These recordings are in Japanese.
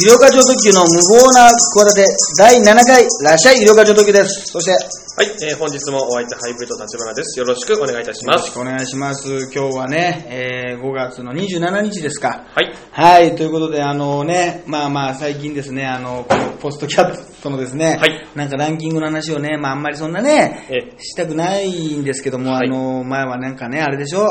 医療課長特急の無謀な企て第7回、らっしゃい医療課長特急です。そして、よはい、えー本日もお相手ハイブリッド立花です。よろしくお願いいたします。ろしくお願いします。今日はね、えー5月の27日ですか。はい。はい、ということで、あのね、まあまあ、最近ですね、あの、このポストキャットのですね、はいなんかランキングの話をね、まああんまりそんなね、えしたくないんですけども、はいあの、前はなんかね、あれでしょ、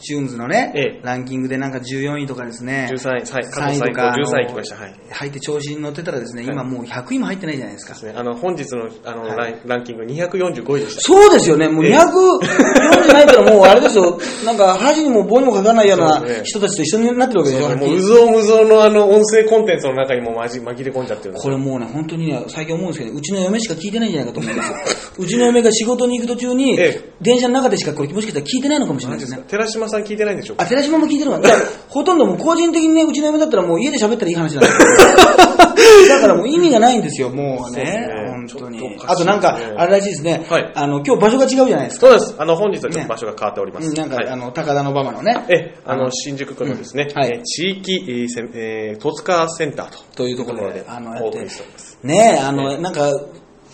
iTunes のね、ええランキングでなんか14位とかですね、13位、はい、過3去最高位とか、13位来ました。はい。入って調子に乗ってたらですね、今もう100位も入ってないじゃないですか。ですね、あの、本日のあの、はいランキング245位でした。そうですよね、もうええ240じゃないからもうあれですよ、なんか箸にも棒にもかからないような人たちと一緒になってるわけでしょ。もう、うぞうむぞうのあの、音声コンテンツの中にもまじ紛れ込んじゃってるこれもうね、本当にね、最近思うんですけど、うちの嫁しか聞いてないんじゃないかと思うんですよ。うちの嫁が仕事に行く途中にええ、電車の中でしかこれ、もしかしたら聞いてないのかもしれないですね。寺島さん聞いてないんでしょうか？あ、寺島も聞いてるわ。いや、ほとんどもう個人的にね、うちの嫁だったらもう家で喋ったらいい話なんですよ。だからもう意味がないんですよ、もうねそうですね。本当に。あとなんか、あれらしいですね。はいあの、今日場所が違うじゃないですか。そうです。あの、本日はちょっと場所が変わっております。うんなんか、はいあの、高田の馬場のね。え、あの、新宿区のですね、うんはいえー地域、えー戸塚センターと。というところで、であの、やって。ねえ、あの、なんか、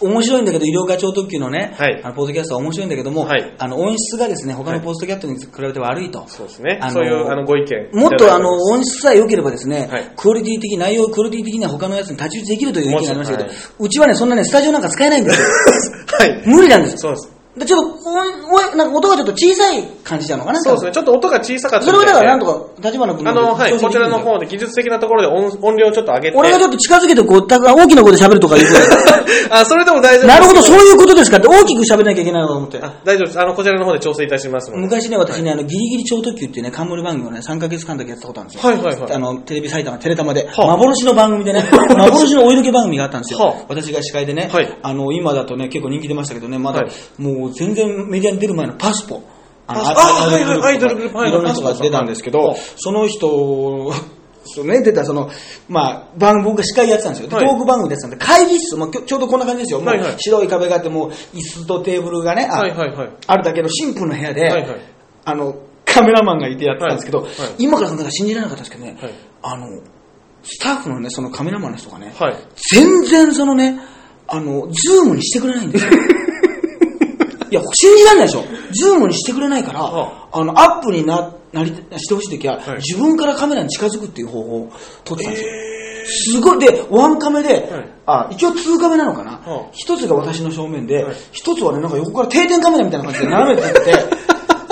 面白いんだけど、医療課長特急のね、はいあのポッドキャストは面白いんだけども、はいあの音質がですね、他のポストキャストに比べて悪いと。そうですね。あのそういうあのご意見。もっとあの音質さえ良ければですね、はいクオリティ的、内容クオリティ的には他のやつに太刀打ちできるという意見がありましたけど、うちはね、そんなね、スタジオなんか使えないんですよ。はい。無理なんですそうです。でちょっと、おおなんか音がちょっと小さい感じちゃうのかなそうですね。ちょっと音が小さかったそれはだからなんとか。か、立花君あの、はい、こちらの方方で技術的なところで音音量をちょっと上げて。俺がちょっと近づけてこう、た大きな声で喋るとか言う あ、それでも大丈夫。なるほど、そういうことですかって大きく喋らなきゃいけないのかと思って。あ大丈夫です。あの、こちらの方で調整いたしますので。昔ね、私ね、あの、ギリギリ超特急っていうね、冠番組をね、3ヶ月間だけやってたことあるんですよ。はいはいはいあの、テレビ埼玉、テレタマで、はあ幻の番組でね、幻のお色気番組があったんですよ。はあ私が司会でね、はいあの、今だとね、結構人気出ましたけどね、まだ、はいもう全然メディアに出る前のパスポ。あのパスポ。あはいはいアイドルグループはいいろんな人が出たんですけどはい、その人、そうね、出たその、まあ、番組、僕が司会やってたんですよ。トーク番組でやってたんで、会議室、もうきょちょうどこんな感じですよ。はいはい。白い壁があって、もう椅子とテーブルがね、あるだけのシンプルな部屋で、はいはい。あの、カメラマンがいてやってたんですけど、はい。はい。今から考えたら信じられなかったんですけどね、はい。あの、スタッフのね、そのカメラマンの人がね、はい。全然そのね、あの、ズームにしてくれないんですよ。いや、信じられないでしょ。ズームにしてくれないから、はあの、アップにな、なり、してほしいときは、はい。自分からカメラに近づくっていう方法を取ってたんですよ。すごい。で、ワンカメで、はい。あ、一応ツーカメなのかな。はあ一、つが私の正面ではい、一、つはね、なんか横から定点カメラみたいな感じで斜めて撮ってて、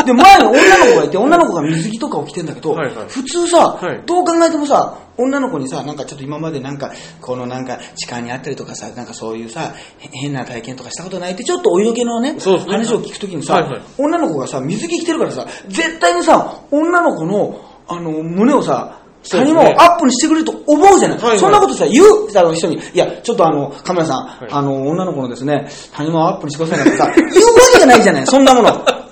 で、前に女の子がいて、女の子が水着とかを着てんだけど、はいはい。普通さ、はい。どう考えてもさ、女の子にさ、なんかちょっと今までなんか、このなんか痴漢にあったりとかさ、なんかそういうさ、へ変な体験とかしたことないって、ちょっとお色気のね、話を聞くときにさ、はいはい。女の子がさ、水着着てるからさ、絶対にさ、女の子の、あの、胸をさ、下にもアップにしてくれると思うじゃない、はいはい。そんなことさ、言うあの人に、いや、ちょっとあの、カメラさん、い。あの、女の子のですね、谷間をアップにしてくださいなんてさ、言うわけがないじゃない、そんなもの。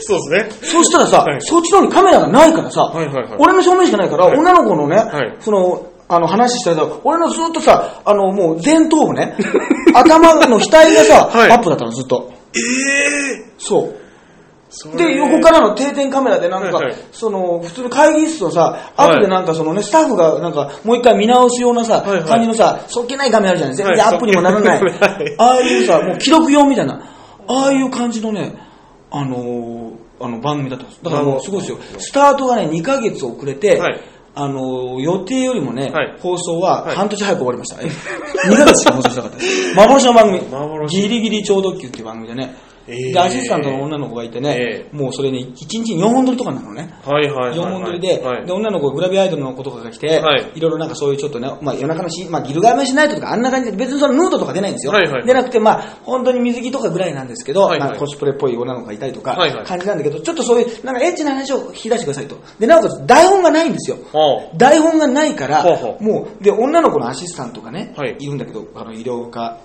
そうですね。そうしたらさ、はい。そっちの方にカメラがないからさ、はいはいはい。俺の正面しかないから、はい。女の子のね、はい。その、あの話したら、俺のずっとさ、あの、もう前頭部ね、頭の額がさ、はい。アップだったの、ずっと。ええそう。それ。で、横からの定点カメラでなんか、はいはい。その、普通の会議室のさ、後でなんかそのね、スタッフがなんか、もう一回見直すようなさ、はいはい。感じのさ、そっけない画面あるじゃない全然はい。アップにもならない。ああいうさ、もう記録用みたいな、ああいう感じのね、あのーあの番組だったんです。だからもうすごいですよ。スタートがね、2ヶ月遅れて、はいあのー予定よりもね、はい放送ははい半年早く終わりました。え2ヶ月しか放送しなかったです。幻の番組。幻ギリギリ超特急っていう番組でね、えーで、アシスタントの女の子がいてね、もうそれね、1日に4本撮りとかなのね。はいはいはい。4本撮りで、はいで、女の子、グラビアアイドルの子とかが来て、はいいろいろなんかそういうちょっとね、まあ夜中のし、まあギルガーメンしないとかあんな感じで、別にそのヌードとか出ないんですよ。はいはいでなくて、まあ本当に水着とかぐらいなんですけど、はいはいコスプレっぽい女の子がいたりとか、はいはい感じなんだけど、ちょっとそういう、なんかエッチな話を引き出してくださいと。で、なおかつ台本がないんですよ。は台本がないから、もう、で、女の子のアシスタントがね、はいい、るんだけど、あの、医療科、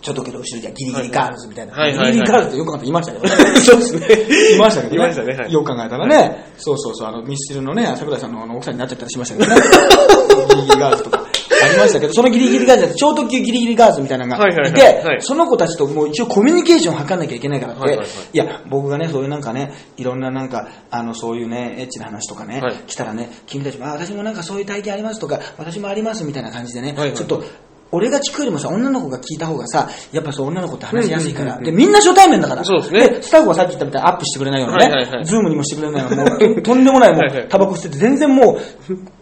ちょっとけど後ろじゃギリギリガールズみたいな。はいはいはいギリギリガールズってよく考えたらいましたけどね。そうですね。いましたけどね。いましたねはいよく考えたらね。そうそうそう、あの、ミスチルのね、桜井さんのあの奥さんになっちゃったりしましたけどね。ギリギリガールズとか。ありましたけど、そのギリギリガールズ、超特急ギリギリガールズみたいなのがはいはいはいいてはい、その子たちともう一応コミュニケーションを図んなきゃいけないからって、はいはいはいいや、僕がね、そういうなんかね、いろんななんか、あの、そういうね、エッチな話とかね、はい来たらね、君たちも、あ、私もなんかそういう体験ありますとか、私もありますみたいな感じでね、はいはいちょっと、俺が聞くよりもさ、女の子が聞いた方がさ、やっぱそう女の子って話しやすいから、うんうんうんで、みんな初対面だから。そうですね。スタッフはさっき言ったみたいにアップしてくれないようなね、はいはいはい。ズームにもしてくれないような、もう、とんでもない、も、うタバコ吸ってて、全然も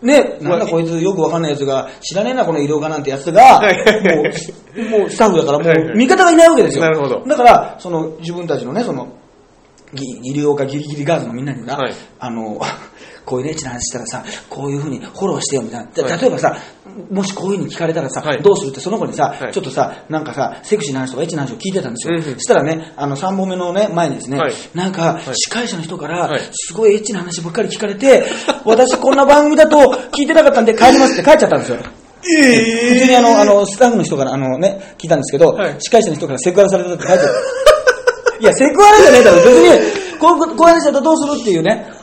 う、ね、なんだこいつよくわかんないやつが、知らねえな、この色がなんてやつが、もう、もうスタッフだから、もう、味方がいないわけですよ。なるほど。だから、その、自分たちのね、その、ギギリオかギリギリガールズのみんなにな、はい。あの、こういうね、エッチな話したらさ、こういうふうにフォローしてよみたいな。ではい例えばさ、もしこういうふうに聞かれたらさ、はいどうするってその子にさ、はいちょっとさ、なんかさ、セクシーな話とかエッチな話を聞いてたんですよ。うんしたらね、あの、3本目のね、前にですね、はいなんか、い司会者の人からはい、すごいエッチな話ばっかり聞かれて、私こんな番組だと聞いてなかったんで帰りますって帰っちゃったんですよ。え普通にあの、あの、スタッフの人から、あのね、聞いたんですけど、はい司会者の人からセクハラされたって書いてある。いや、セクハラじゃねえだろ。別に、こう、こういう話だったらどうするっていうね、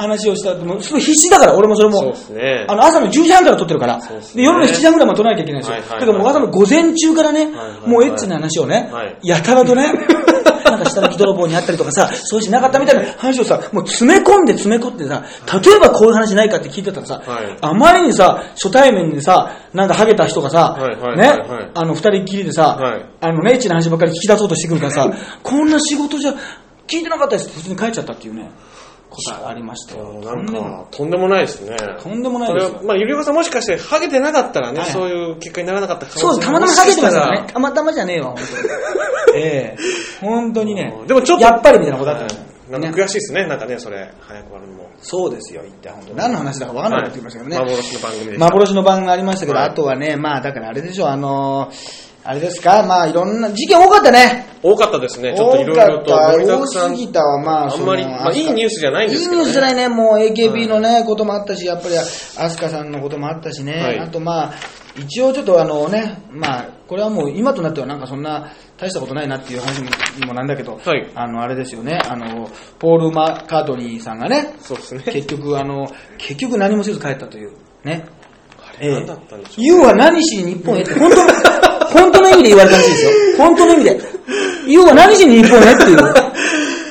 話をしたもうすごい必死だから、俺もそれも。ね。あの、朝の10時半から撮ってるから、で夜の7時半ぐらいまで撮らなきゃいけないんですよ。はいはいはい。だからもう朝の午前中からね、はいはいもうエッチな話をね、はい。やたらとね、なんか下抜き泥棒にあったりとかさ、そういうしなかったみたいな話をさ、もう詰め込んで詰め込んでさ、例えばこういう話ないかって聞いてたらさ、はい。あまりにさ、初対面でさ、なんかハゲた人がさ、はいはいはいねはい、あの二人っきりでさ、はい。あのね、エッチな話ばっかり聞き出そうとしてくるからさ、こんな仕事じゃ聞いてなかったですって普通に帰っちゃったっていうね、ことがありましたよ。なんとんでもか、とんでもないですね。とんでもないですよまあ、ゆりおかさんもしかして、ハゲてなかったらね、はいそういう結果にならなかった可能性そうです、たまたまハゲてますからねもし。たまたまじゃねえわ、本当に。ええ本当にね。でもちょっとやっぱりみたいなことあったはいのなんか悔しいですね、なんかね、それ、早く終わるのも。そうですよ、言って本当に。何の話だか分かんなくなってきましたけどね。幻の番組でした。幻の番組がありましたけど、はいあとはね、まあだからあれでしょ、あのーあれですか、まあいろんな、事件多かったね。多かったですね、ちょっといろいろと多かった盛りだくさん。多すぎたわ、まあ、あんまり、まあ、いいニュースじゃないんですけど、ね。いいニュースじゃないね、もう AKB のね、こともあったし、やっぱり、アスカさんのこともあったしね、はい。あとまあ、一応ちょっとあのね、まあ、これはもう今となってはなんかそんな大したことないなっていう話にもなんだけど、はい。あの、あれですよね、あの、ポール・マーカートニーさんがね、そうですね。結局あの、結局何もせず帰ったという、ね。ええ何だったんでしょう。ユウは何しに日本へって、本当の、本当の意味で言われたらしいですよ。本当の意味で。ユウは何しに日本へっていう。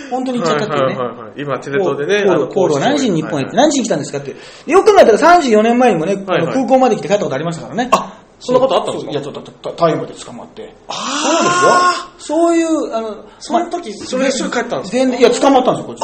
本当に言っちゃったっていうね。はいはいはいはい今、テレ東でね、ポール、あのポールは何しに日本へって、何しに来たんですかって。よく考えたら34年前にもね、あはいはいの空港まで来て帰ったことありましたからね。あそんなことあったんですか？いや、ちょっとたタイムで捕まって。そうですよ。そういう、あの、その時、それですぐ帰ったんですか？いや、捕まったんですよ、こっ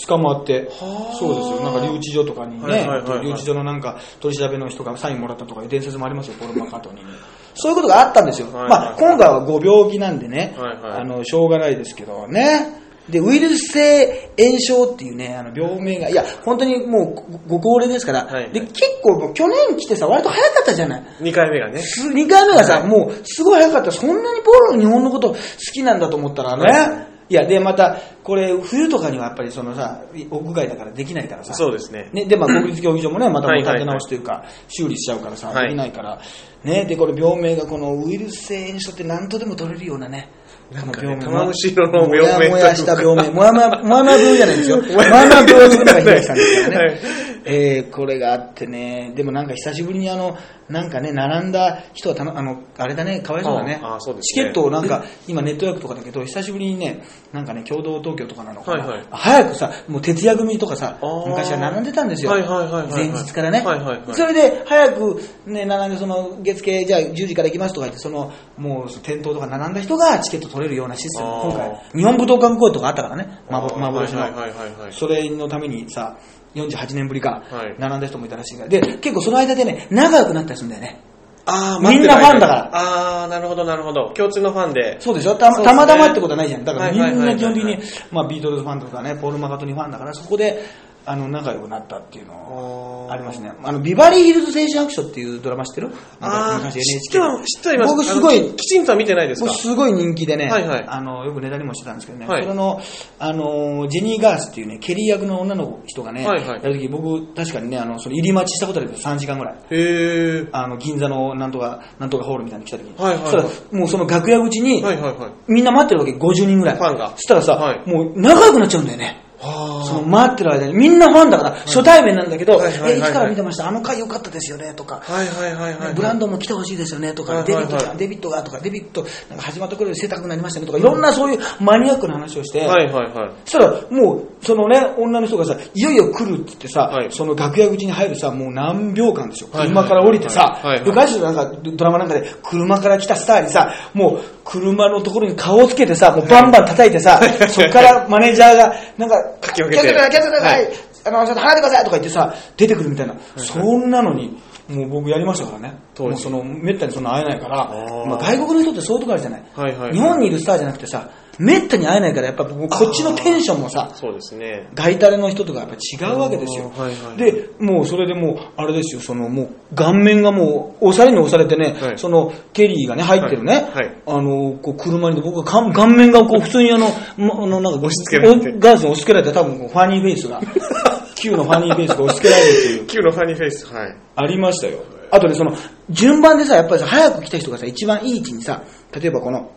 ち。捕まって。そうですよ。なんか留置所とかにね、はいはいはいはい留置所のなんか取り調べの人がサインもらったとかいう伝説もありますよ、ポール・マッカートニーに。そういうことがあったんですよ。はいはいまあ、今回はご病気なんでね、はいはいあの、しょうがないですけどね。で、ウイルス性炎症っていうね、あの病名が、いや、本当にもうごご高齢ですから、はいはいで、結構去年来てさ、割と早かったじゃない。2回目がね。2回目がさ、もうすごい早かった。そんなにポールが日本のこと好きなんだと思ったらね。はいいや、で、また、これ、冬とかにはやっぱりそのさ、屋外だからできないからさ。そうですね。ね、で、まあ、国立競技場もね、また立て直しというか、修理しちゃうからさ、はいできないから。ね、で、これ病名がこのウイルス性炎症って何とでも取れるようなね。なんかね玉虫色の病名もやもやした病名。もやもや、もやもや病じゃないんですよ。もやもや病の中開きたんですからね。はいえーこれがあってね、でもなんか久しぶりにあの、なんかね、並んだ人はたの、あの、あれだね、かわいそうだね。ああそうですチねケットをなんか、今ネット予約とかだけど、久しぶりにね、なんかね、共同東京とかなのかな。はいはい早くさ、もう徹夜組とかさ昔は並んでたんですよ。はいはいはい前日からね。はいはいはいそれで、早くね、並んで、その、月経、じゃあ10時から行きますとか言って、その、もう、店頭とか並んだ人がチケット取れるようなシステム、今回、日本武道館公演とかあったからね、幻幻の。はいはいはいはいはい。それのためにさ、48年ぶりかはい、並んだ人もいたらしいから。で、結構その間でね、仲良くなったりするんだよね。あーみんなファンだからああ、なるほどなるほど。共通のファンで。そうでしょ？たまたまってことはないじゃん。だからみんな基本的に、まあビートルズファンとかね、ポール・マカトニーファンだから、そこで、あの、仲良くなったっていうのありますね。あの、ビバリーヒルズ青春白書っていうドラマ知ってる？ああ、昔知っては、知ってはいます。僕すごいききちんとは見てないですか？僕すごい人気でね、はいはい。あのよくネタにもしてたんですけどね、はい。それのあのジェニー・ガースっていうねケリー役の女の人がね、はいはい。やるとき僕確かにねあのその入り待ちしたことあるんですよ3時間ぐらい。へえ。あの銀座のなんとかなんとかホールみたいに来た時に、はいはいはい。そしたらもうその楽屋口に、はいはいはい。みんな待ってるわけ50人ぐらい。ファンが。そしたらさ、はい。もう仲良くなっちゃうんだよね。はその待ってる間に、みんなファンだから、初対面なんだけど、え、いつから見てました？あの回良かったですよねとか、はいはいはいはい。ブランドも来てほしいですよねとか、デビットが、デビットがとか、デビット、なんか始まった頃より背高くなりましたねとか、いろんなそういうマニアックな話をして、はいはいはい。そしたら、もう、そのね、女の人がさ、いよいよ来るって言ってさ、はい。その楽屋口に入るさ、もう何秒間でしょ。はい車から降りてさ、昔のなんかドラマなんかで、車から来たスターにさ、もう車のところに顔をつけてさ、もうバンバン叩いてさ、そっからマネージャーが、なんか、かき分けて。気をつけてください、気をつけてください、はい。あの、ちょっと離れてくださいとか言ってさ、出てくるみたいな。そんなのに、もう僕やりましたからね。もうその、めったにそんな会えないから、ー。まあ、外国の人ってそういうとこあるじゃない。日本にいるスターじゃなくてさ、めったに会えないから、やっぱ僕こっちのテンションもさ、そうですね。ガイタレの人とかやっぱ違うわけですよ。はいはいで、もうそれでもう、あれですよ、そのもう顔面がもう、押されに押されてね、はいそのケリーがね、入ってるね、はいはいあの、こう車に僕が顔顔面がこう普通にあの、まあのなんか押し付けられておガーズに押し付けられて多分こうファニーフェイスが、Q のファニーフェイスが押し付けられるっていう、Q のファニーフェイス。はい。ありましたよ。あとね、その、順番でさ、やっぱりさ、早く来た人がさ、一番いい位置にさ、例えばこの、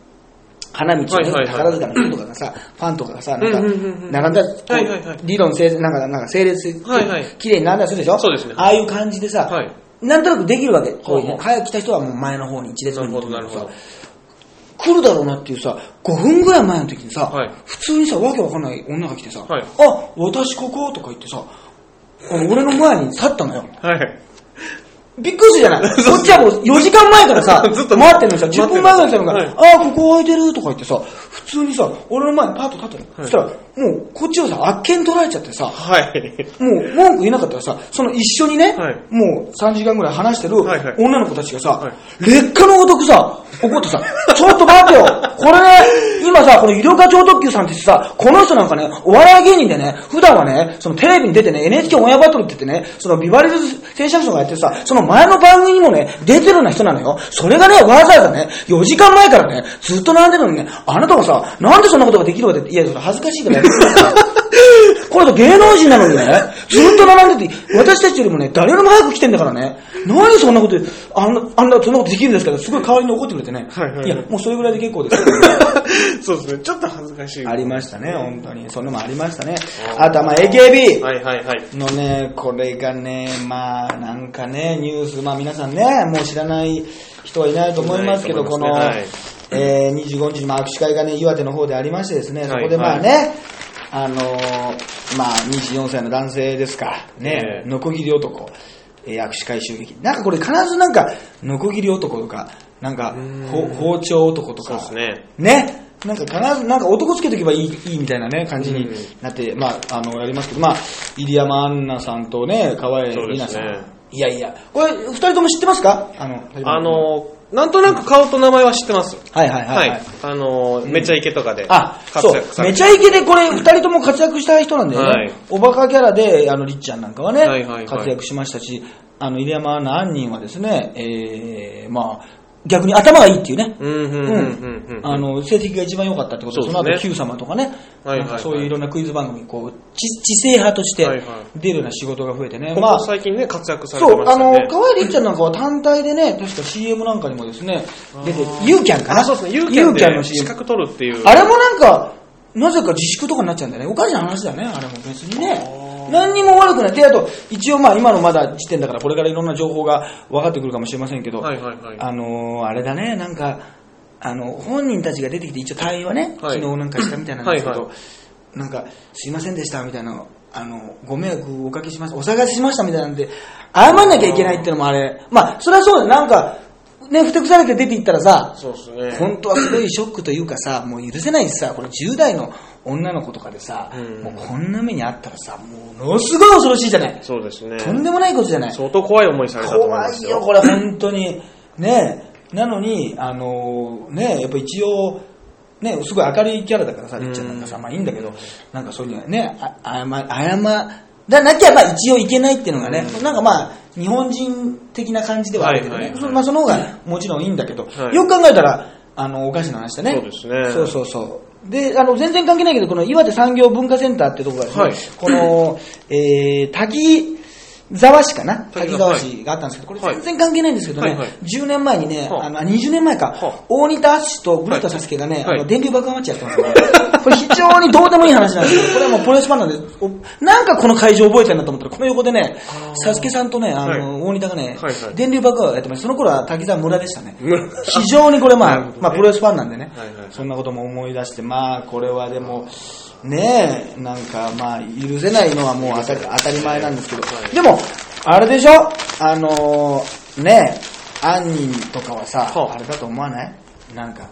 花道に、はいはいはい。宝塚の人とかがさ、ファンとかがさ、なんか、並んだ、理論整列、なんか、なんか整列、綺麗に並んだりするでしょ？そうですね。ああいう感じでさ、はい。なんとなくできるわけ。こういう早く来た人はもう前の方に一列目になるさ、来るだろうなっていうさ、5分ぐらい前の時にさ、はい。普通にさ、わけわかんない女が来てさ、はい。あ、私こことか言ってさ、俺の前に立ったのよ。はい。びっくりするじゃない。こっちはもう4時間前からさ、ずっと待ってるのにさ、10待ってる分前から来たのが、はい。ああ、ここ空いてるとか言ってさ、普通にさ、俺の前にパッと立ったの。そしたら、もうこっちをさ、あっけに取られちゃってさ、はい。もう文句言えなかったらさ、その一緒にね、はいもう3時間ぐらい話してるはいはい女の子たちがさ、はい劣化のごとくさ、怒ってさ、ちょっと待ってよ、これね、今さ、この医療課長特急さんってさ、この人なんかね、お笑い芸人でね、普段はね、そのテレビに出てね、NHK オンエアバトルって言ってね、そのビバリーズ製作所がやってさ、その前の番組にもね、出てるような人なのよ。それがね、わざわざね、4時間前からね、ずっと並んでるのにね、あなたがさ、なんでそんなことができるわけって、いや、それ恥ずかしいから これ芸能人なのにね、ずっと並んでて、私たちよりもね、誰よりも早く来てんだからね、何そんなこと、あんな、あんな、そんなことできるんですから、すごい代わりに怒ってくれてね。はいはいはいや、もうそれぐらいで結構です。そうですね。ちょっと恥ずかしい。ありましたね、本当に。そんなのもありましたね。あとはまあ AKB はいはいはい。のね、これがね、まあなんかね、ニュース、まあ皆さんね、もう知らない人はいないと思いますけど、いないとこの、はいえー、25日にまあ握手会がね、岩手の方でありましてですね、はいそこでまあね、あのーまあ24歳の男性ですか、ね、ええノコギリ男、えー握手会襲撃。なんかこれ必ずなんか、ノコギリ男とか、なんか、ほ包丁男とか、ね。ね。なんか必ず、なんか男つけとけばいい、いいみたいなね、感じにうんなって、まあ、あの、やりますけど、まあ、入山アンナさんとね、河合里奈さん。ねいやいや、これ、二人とも知ってますか？あの、あ、の、なんとなく顔と名前は知ってます。はいはいはい、はい。はい。あの、めちゃイケとかであ、そう。めちゃイケでこれ、二人とも活躍した人なんだよね。はいおバカキャラで、あの、りっちゃんなんかはね、はいはいはい活躍しましたし、あの、入山ア杏仁はですね、えー、まあ、逆に頭がいいっていうね。あの、成績が一番良かったってことで、その後、Q 様とかね、はいはいはいなんかそういういろんなクイズ番組に、こう、知知性派として出るような仕事が増えてね。こまあこ、最近ね、活躍されそう、あのてましたね。、河合りっちゃんなんかは単体でね、確か CM なんかにもですね、出て、ユーキャンかなあ、そうですね。ユーキユャンでの資。格取るっていう。あれもなんか、なぜか自粛とかになっちゃうんだよね。おかしな話だよね、あれも別にね。何にも悪くない。で、あと、一応まあ今のまだ時点だから、これからいろんな情報が分かってくるかもしれませんけど、はいはいはい。あのーあれだね、なんか、あの、本人たちが出てきて、一応対話ね、はい昨日なんかしたみたいなんですけど、はいはなんか、すいませんでした、みたいな、あの、ご迷惑おかけしました、お探ししました、みたいなんで、謝んなきゃいけないっていうのもあれ、まあ、それはそうだよ、なんか、ね、ふてくされて出て行ったらさ、そうですね。本当はすごいショックというかさ、もう許せないしさ、これ10代の女の子とかでさ、うんもうこんな目にあったらさ、ものすごい恐ろしいじゃない。そうですね。とんでもないことじゃない。相当怖い思いされたと思いま怖いよ、すよ。これ本当に。ねなのに、あのねやっぱ一応、ね、すごい明るいキャラだからさ、りっちゃんなんかさ、まあいいんだけど、なんかそういうのね、あ謝、謝、だなきゃまあ一応いけないっていうのがね、なんかまあ、日本人的な感じではあるけどね、はいはいそまあその方がもちろんいいんだけど、はい。よく考えたら、あの、おかしな話だね。そうですね。そうそうそう。で、あの、全然関係ないけど、この岩手産業文化センターってとこがですね、はい。この、えー、滝、沢市かな？滝沢市があったんですけど、これ全然関係ないんですけどね、はい。はい。10年前にね、はあ。あの20年前か、はあ大仁田淳と古田佐助がね、はい。あの電流爆破マッチやってますよ。ね。これ非常にどうでもいい話なんですけど、これはもうプロレスファンなんで、おなんかこの会場覚えてるなと思ったら、この横でね、佐助さんとね、あの、大仁田がね、電流爆破をやってました。その頃は滝沢村でしたね。村。非常にこれまあ、まあプロレスファンなんでね、そんなことも思い出して、まあこれはでも、ねえ、なんかまあ許せないのはもう当たり当たり前なんですけど、はい。でも、あれでしょ？あのー、ねえ、杏仁とかはさ、はあ。あれだと思わない？なんか、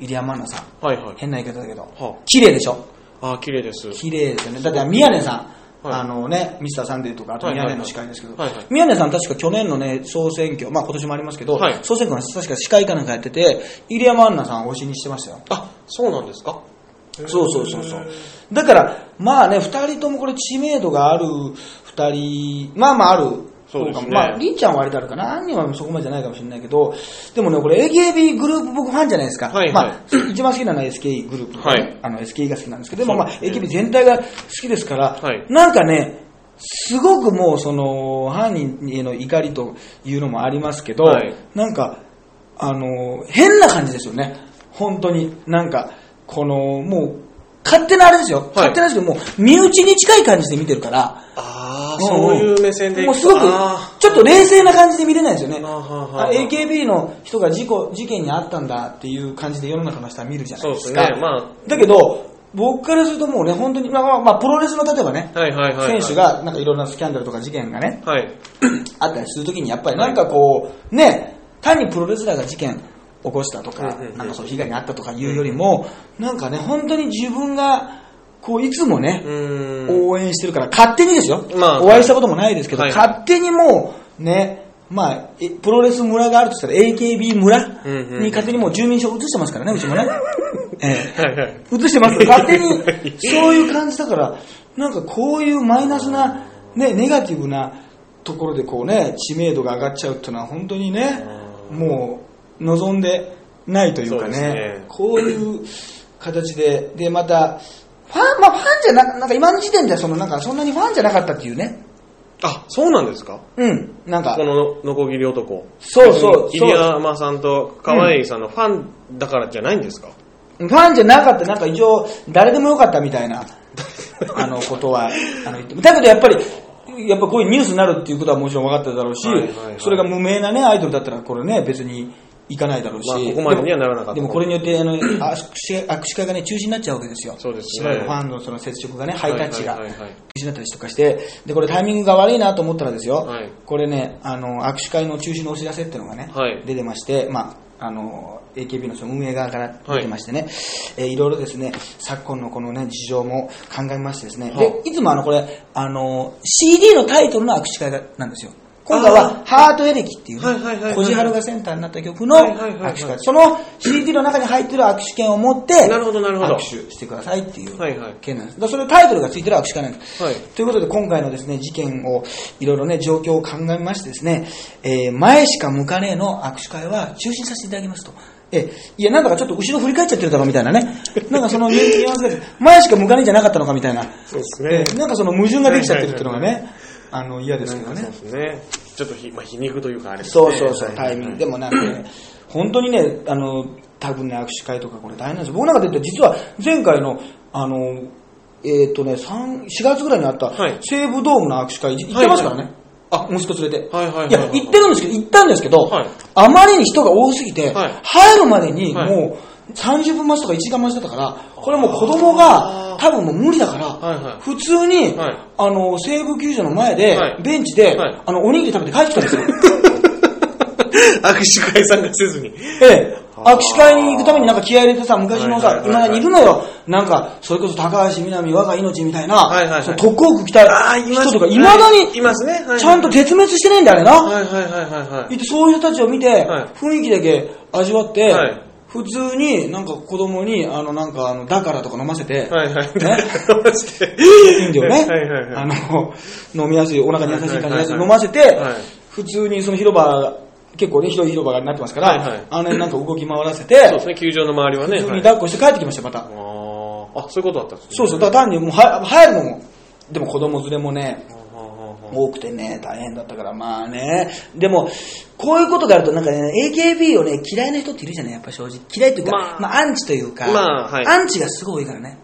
入山のさ、はいはい。変な言い方だけど、は綺麗でしょ？あ、綺麗です。綺麗ですよね。だって宮根さん、はい。あのね、ミスターサンデーとか、あとはいはいはい。宮根の司会ですけど。はいはい、宮根さん確か去年のね、総選挙、まあ今年もありますけどはい、総選挙の確か司会かなんかやってて、入山アンナさんを推しにしてましたよ。あ、そうなんですか？そうそうそうそう。だから、まあね、二人ともこれ知名度がある二人、まあまあある。そうですねまあ、りーちゃんは割とあるかな。アンニはそこまでじゃないかもしれないけど、でもね、これ AKB グループ僕ファンじゃないですか。はいはいまあ、一番好きなのは SKE グループ、はいあの SKE が好きなんですけど、でもまあ AKB 全体が好きですから、はいなんかね、すごくもうその、犯人への怒りというのもありますけど、はいなんか、あの、変な感じですよね。本当に。なんか、この、もう、勝手なあれですよ。勝手なんですけど、もう、身内に近い感じで見てるから、ああ、んそういう目線でもうすごくあ、ちょっと冷静な感じで見れないんですよね。AKB の人が事故、事件にあったんだっていう感じで世の中の人は見るじゃないですか。そうですね。まあ、だけど、僕からするともうね、本当に、まあまあ、まあプロレスの例えばね、はいはいはいはい。選手がなんかいろんなスキャンダルとか事件がね、はい。あったりするときにやっぱりなんかこう、ね、単にプロレスラーが事件起こしたとか、なんかそう被害に遭ったとかいうよりも、なんかね、本当に自分が、こういつもね。応援してるから、勝手にですよ。まあお会いしたこともないですけど、はい勝手にもう、ね、まあ、えプロレス村があるとしたら AKB 村に勝手にもう住民票移してますからね、うちもね。ええ。移してます 勝手にそういう感じだから、なんかこういうマイナスな、ね、ネガティブなところでこうね、知名度が上がっちゃうっていうのは本当にね、もう望んでないというかね。ね、こういう形で、で、また、ファン、まあファンじゃな、なんか今の時点ではそのなんかそんなにファンじゃなかったっていうね、あ、そうなんですか？うん、なんか。こ、のノコギリ男。そうそう。入山さんと川栄さんのファンだからじゃないんですか？ファンじゃなかった、なんか一応、誰でもよかったみたいな、あの、ことは、あの、言って。だけどやっぱり、やっぱこういうニュースになるっていうことはもちろん分かってただろうし、はいはいはい。それが無名なね、アイドルだったらこれね、別に行かないだろうし、まあここまでにはならなかった。でもこれによって、あの、握手握手会がね、中止になっちゃうわけですよ。そうですね。しばらくファンのその接触がね、ハイタッチがはい。はいはいはい中止になったりとかして、で、これタイミングが悪いなと思ったらですよ、はい。これね、あの、握手会の中止のお知らせっていうのがね、はい。出てまして、まあ、あの、AKB のその運営側から出てましてね、えーいろいろですね、昨今のこのね、事情も鑑みましてですね、はあで、いつもあの、これ、あの、CD のタイトルの握手会がなんですよ。今回は、ハートエレキっていうね、はいはいはいはい小路春がセンターになった曲の握手会。その CD の中に入ってる握手券を持って、なるほどなるほど握手してくださいっていう件なんです。だそれタイトルがついてる握手会なんです。はいということで今回のですね、事件をいろいろね、状況を鑑みましてですね、えー前しか向かねえの握手会は中止させていただきますと。えいや、なんだかちょっと後ろ振り返っちゃってるだろみたいなね。なんかその前しか向かねえじゃなかったのかみたいな。そうですえーなんかその矛盾ができちゃってるっていうのがね、あの嫌ですけどねそう。ですね。ちょっとひ、まあ、皮肉というかあれですね。そうそうそう、はいタイミング。でもなんかね、本当にね、あの、多分ね、握手会とかこれ大変なんですよ。僕なんかで言って、実は前回の、あの、えっ、とね、3、4月ぐらいにあったはい西武ドームの握手会、行ってますからね。はいあ、息子連れて。はいはいはいはいや、行ってるんですけど、行ったんですけど、はいあまりに人が多すぎて、はい入るまでにはいもう30分待ちとか1時間待ちだったから、これもう子供が多分もう無理だから、普通に、はい。あの、西武球場の前で、はい。ベンチで、はい。あの、おにぎり食べて帰ってきたんですよ。握手会参加せずに。ええ、握手会に行くためになんか気合い入れてさ、昔のさ、今だにいるのよ。なんか、それこそ高橋みなみ我が命みたいな、はいはいはい。その特攻服着た人とか、いまだに、いますね。ちゃんと絶滅してないんだ、あれな。はいはいはいはいそういう人たちを見て、はい。雰囲気だけ味わって、はい普通になんか子供に、あの、なんか、あの、だからとか飲ませて、はいはい。ねマジで。いいんだよね。はいはいはい。あの、飲みやすい、お腹に優しい感じのやつ飲ませて、はい普通にその広場、結構ね、広い広場になってますから、はいはいあの辺なんか動き回らせて、そうですね、球場の周りはね。普通にはい抱っこして帰ってきました、また。あーあ、そういうことだったんですね。そうそう、だから単にもうは入るのも、でも子供連れもね、多くてね、大変だったから、まあね。でも、こういうことがあると、なんかね、AKB をね、嫌いな人っているじゃない、やっぱ正直。嫌いというか、まあまあ、アンチというか、まあはいアンチがすごい多いからね。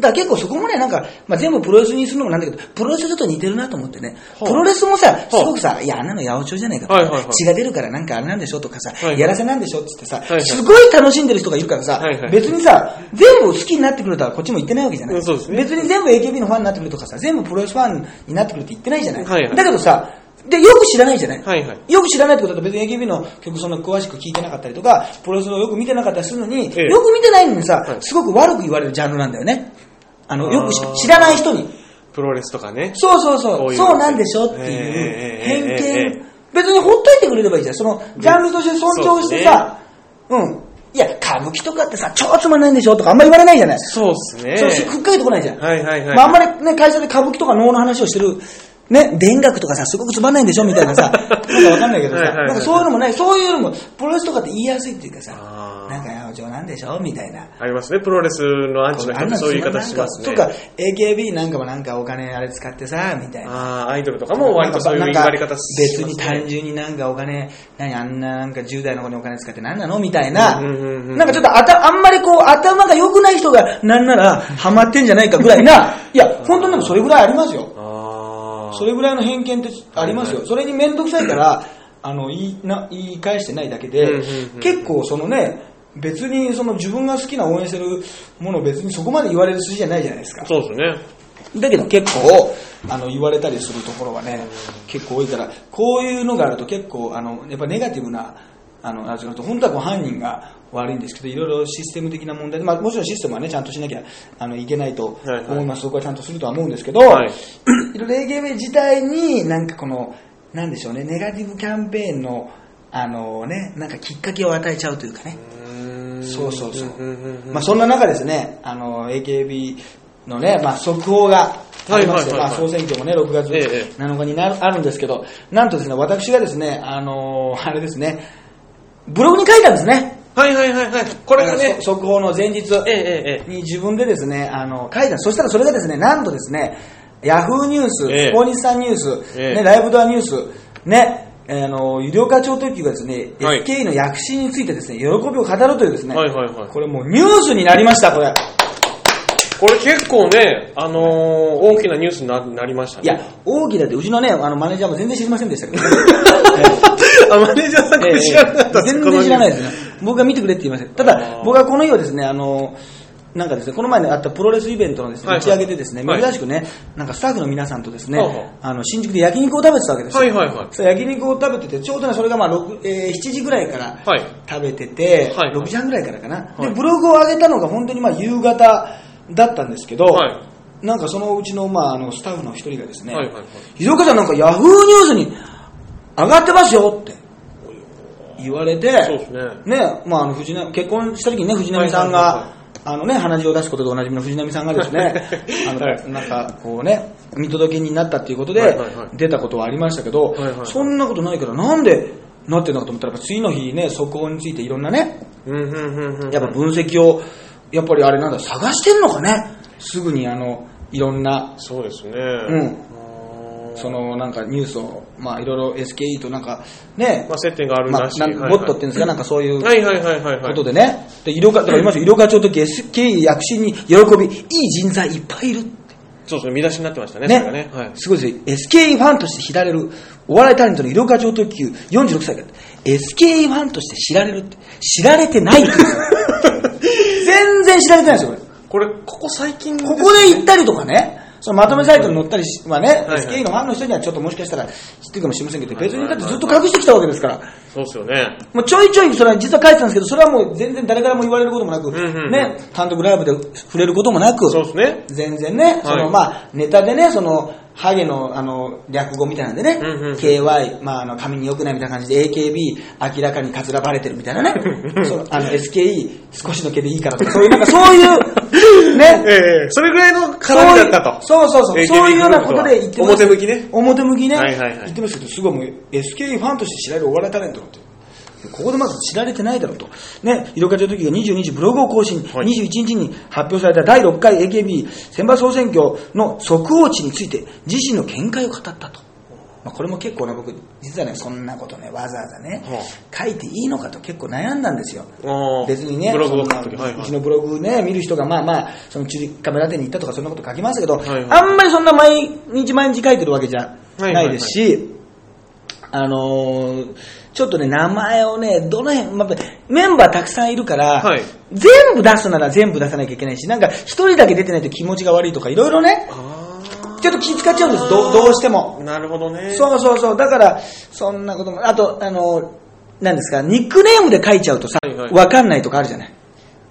だから結構そこもね、なんか、まあ、全部プロレスにするのもなんだけど、プロレスとちょっと似てるなと思ってね。はあプロレスもさ、すはあごくさ、いや、あんなの八百長じゃないかとはいはいはい。血が出るからなんかあれなんでしょとかさ、やらせなんでしょっつってさ、すごい楽しんでる人がいるからさ、別にさ、全部好きになってくれたらこっちも言ってないわけじゃない。別に全部 AKB のファンになってくれとかさ、全部プロレスファンになってくれって言ってないじゃない。だけどさ、で、よく知らないじゃない、はいはい。よく知らないってことだと別に AKB の曲そんな詳しく聞いてなかったりとか、プロレスをよく見てなかったりするのに、ええ。よく見てないのにさ、はい。すごく悪く言われるジャンルなんだよね。あの、よく知らない人に。プロレスとかね。そうそうそう、そうなんでしょっていうええ偏見、別にほっといてくれればいいじゃん。その、ジャンルとして尊重してさ、うん。いや、歌舞伎とかってさ、超つまんないんでしょとかあんまり言われないじゃない。そうっすね。そう、ふっかけてこないじゃん。はいはいはい。まあ、あんまりね、会社で歌舞伎とか能の話をしてる、ね、田楽とかさ、すごくつまんないんでしょみたいなさ、なんかわかんないけどさ、はいはいはいなんかそういうのもない、そういうのも、プロレスとかって言いやすいっていうかさ、なんか、八百長なんでしょみたいな。ありますね。プロレスのアンチの人ってそういう言い方しますね。とか、AKB なんかもなんかお金あれ使ってさ、みたいな。ああ、アイドルとかも割とそういう言われ方し別にますね。単純になんかお金、何あんななんか10代の子にお金使って何なのみたいな、うんうんうんうんなんかちょっとあたあんまりこう頭が良くない人がなんならハマってんじゃないかぐらいな、いや、本当にでもそれぐらいありますよ。それぐらいの偏見ってありますよ。それに面倒くさいから、あの、言いな言い返してないだけで、結構そのね、別にその自分が好きな応援してるものを別にそこまで言われる筋じゃないじゃないですか。そうですね。だけど結構あの言われたりするところはね、結構多いから、こういうのがあると結構あのやっぱネガティブな、あのなんていうの本当はこう犯人が悪いんですけど、いろいろシステム的な問題で、まあ、もちろんシステムはね、ちゃんとしなきゃあのいけないと思います、そこはちゃんとするとは思うんですけど、はい。いろいろ AKB 自体になんかこの、なんでしょうね、ネガティブキャンペーンの、あのね、なんかきっかけを与えちゃうというかね。そうそうそう。まあそんな中ですね、あの AKB のね、まあ速報がありまして、まあ総選挙もね、6月ええ。7日になるあるんですけど、なんとですね、私がですね、あのあれですね、ブログに書いたんですね。はいはいはいはい。これがね速報の前日に自分でですね、あの書いた。そしたらそれがですね、なんとですね、ヤフーニュース、ええスポニチさんニュース、ええね、ライブドアニュース、ね、えーあの、有料課長特急がですね、はい SK の躍進についてですね、喜びを語るというですね、はいはいはいこれもうニュースになりました、これ。これ結構ね、あのー大きなニュースにななりましたね。いや、大きだって、うちのね、あの、マネージャーも全然知りませんでしたけど、あ、マネージャーさんこれ知らなかったです全然知らないですね。僕が見てくれって言いません。たあだー、僕はこの日はですね、あの、なんかですね、この前にあったプロレスイベントのですね、はいはい打ち上げでですね、はい珍しくね、なんかスタッフの皆さんとですねほうほう、あの、新宿で焼肉を食べてたわけですよ。はいはいはい焼肉を食べてて、ちょうどね、それがまあ、6えー7時ぐらいからはい食べてて、はいはい6時半ぐらいからかな。で、はいブログを上げたのが本当にまあ、夕方だったんですけど、はい。なんかそのうちの、まあ、あの、スタッフの一人がですね、はいはいはい。ひろかさんなんかヤフーニュースに上がってますよって言われて、ね。ね、まあ、あの藤波結婚した時にね、藤波さんが、はいはいはいはい。あのね、鼻血を出すことでおなじみの藤波さんがですね、あの、はい。なんか、こうね、見届けになったっていうことではいはいはい、出たことはありましたけど、はいはいそんなことないから、なんでなってんのかと思ったら、次の日ね、速報についていろんなね。やっぱ分析を、やっぱりあれなんだ、探してんのかね、すぐにあの、いろんな、そうですね。うんそのなんかニュースを、まあいろいろ SKE となんかね、まあ、接点があるまあ、らしい。なんかボットっていうんですか、なんかそういうはいはいはいはいはい。ことでね、で医療課、だから今医療課長の時 SK 躍進に喜び、いい人材いっぱいいるって。そうですね、見出しになってましたね、それがね。はい。すごいですよ。SK ファンとして知られる、お笑いタレントの医療課長特急46歳が、SK ファンとして知られるって、知られてないって言うんですよ全然知られてないですよ、これ。これ、ここ最近ここで行ったりとかね、そのまとめサイトに載ったりし、まあね、はいはい SK のファンの人にはちょっともしかしたら知ってるかもしれませんけど、別にだってずっと隠してきたわけですから。そうですよね。もうちょいちょいそれは実は書いてたんですけど、それはもう全然誰からも言われることもなく、ね、単独ライブで触れることもなく、そうですね。全然ね、そのまあ、ネタでね、その、ハゲの、あの、略語みたいなんでね、KY、まあ、あの、髪に良くないみたいな感じで、AKB、明らかにカツラバレてるみたいなね、そのあの、SKE、少しの毛でいいからとか、そういう、なんかそういう、ね、ええそれぐらいの絡みだったと。そうそうそう、そういうようなことで言ってます。表向きね表向きね。はいはいはい言ってますけど、すごいもう、SK ファンとして知られるお笑いタレントだって。ここでまず知られてないだろうと。ね、色課長時が22日ブログを更新、はい21日に発表された第6回 AKB 選抜総選挙の即応値について自身の見解を語ったと。まあ、これも結構ね、僕、実はね、そんなことね、わざわざね、は書いていいのかと結構悩んだんですよ。別にね、ブログはいはい。うちのブログね、見る人がまあまあ、そのカメラ店に行ったとかそんなこと書きますけど、はいはい。あんまりそんな毎日毎日書いてるわけじゃないですし、あのーちょっとね、名前をね、どの辺、まあ、メンバーたくさんいるから、はい。全部出すなら全部出さなきゃいけないし、なんか一人だけ出てないと気持ちが悪いとか、いろいろね、あちょっと気使っちゃうんです、どうどうしても。ーなるほどね。そうそうそう。だから、そんなことも、あと、あの、何ですか、ニックネームで書いちゃうとさ、はいはいわかんないとかあるじゃない。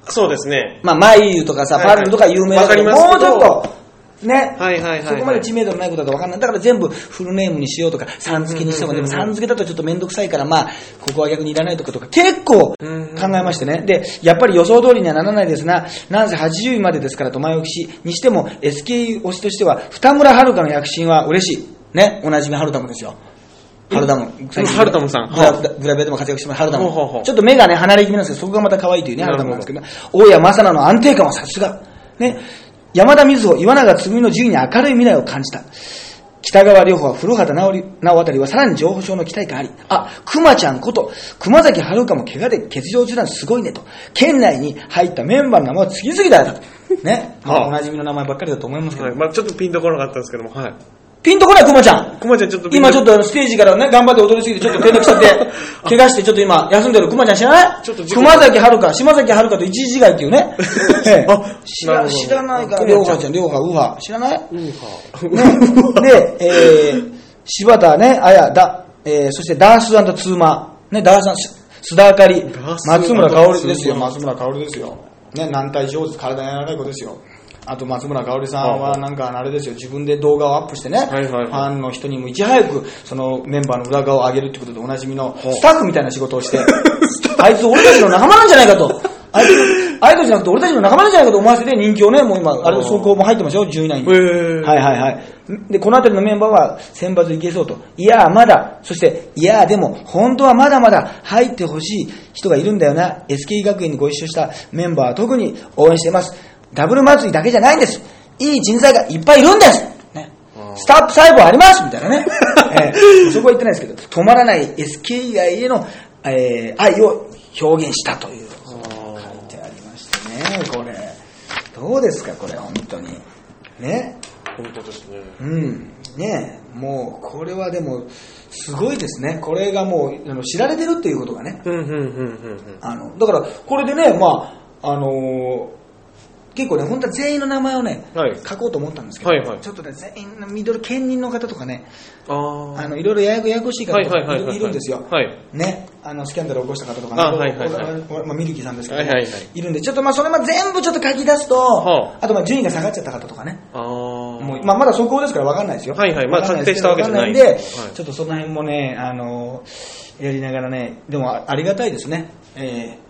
そうですね。まあ、マイユとかさ、はいはいパルルとか有名だけどもうちょっと、ね、はいはいはいはいそこまで知名度のないことだとわかんない。だから全部フルネームにしようとか、さん付けにしても、でもさん付けだとちょっとめんどくさいから、まあ、ここは逆にいらないとかとか、結構考うんえましてね。で、やっぱり予想通りにはならないですが、なんせ80位までですからと前置きし、にしても SK 推しとしては、二村遥の躍進は嬉しい。ね、おなじみハルダムですよ。ハルダム。ハルダムさんグラビアでも活躍してます、ハルダムほうほうほう。ちょっと目がね、離れ気味なんですけど、そこがまた可愛いというね、ハルダムなんですけど、大谷正奈の安定感はさすが。ね、山田瑞穂、岩永つぐみの順位に明るい未来を感じた。北川良穂は古畑直り直あたりはさらに情報上の期待感あり。あ、熊ちゃんこと、熊崎遥香も怪我で欠場中なんすごいねと。県内に入ったメンバーの名前を次々だよと。ね。まあおなじみの名前ばっかりだと思いますけど。はい。まあちょっとピンとこなかったんですけども、はい。ピンとこない、熊ちゃん。くまちゃんちょっと今ちょっとあのステージからね、頑張って踊りすぎてちょっと転落しちゃって、怪我してちょっと今休んでる。熊ちゃん知らない？ちょっと熊崎遥、島崎遥と一時違いっていうね。ええ。あ知ら知らないから、りょうはちゃん、りょうは、うは。知らない？うんね、で、えー、柴田ね、あや、だ、えー、そしてダースツーマー、ね、ダース須田あかり。松村香織ですよ、松村香織ですよ。ね、軟体上手、体にやらない子ですよ。あと松村香織さんはなんかあれですよ、自分で動画をアップしてね、はいはいはいファンの人にもいち早くそのメンバーの裏側を上げるってことでおなじみのスタッフみたいな仕事をして、あいつ俺たちの仲間なんじゃないかと。あいつ、あいつじゃなくて俺たちの仲間なんじゃないかと思わせて人気をね、もう今、あれ、走行も入ってますよ、10位以内に。はいはいはい。で、この辺りのメンバーは選抜いけそうと。いやーまだ、そして、いやーでも、本当はまだまだ入ってほしい人がいるんだよな。SK 学園にご一緒したメンバーは特に応援しています。ダブル祭りだけじゃないんです。いい人材がいっぱいいるんです。ね。スタップ細胞ありますみたいなね。えーそこは言ってないですけど、止まらない SK 以外への、えー愛を表現したという。書いてありましてね、これ。どうですか、これ、本当に。ね。本当ですね。うん。ねもう、これはでも、すごいですね。これがもう、あの知られてるっていうことがね。うん、うん、うん、うん。あの、だから、これでね、まあ、あのー結構ね、本当は全員の名前をね、はい書こうと思ったんですけど、はいはいちょっとね、全員のミドル兼任の方とかね、ああの、いろいろややこややこしい方はいとかはいるんですよ。はいね、あの、スキャンダルを起こした方とかね、あはいはいはいまあ、ミルキーさんですけど、はいはいはいいるんで、ちょっとまあ、それま全部ちょっと書き出すと、はあとまあ、順位が下がっちゃった方とかね、あ。ああ。もうまあ、まだ速報ですから分かんないですよ。はいはいまあ確定したわけじゃないんんで、はいちょっとその辺もね、あの、やりながらね、でもあありがたいですね。えー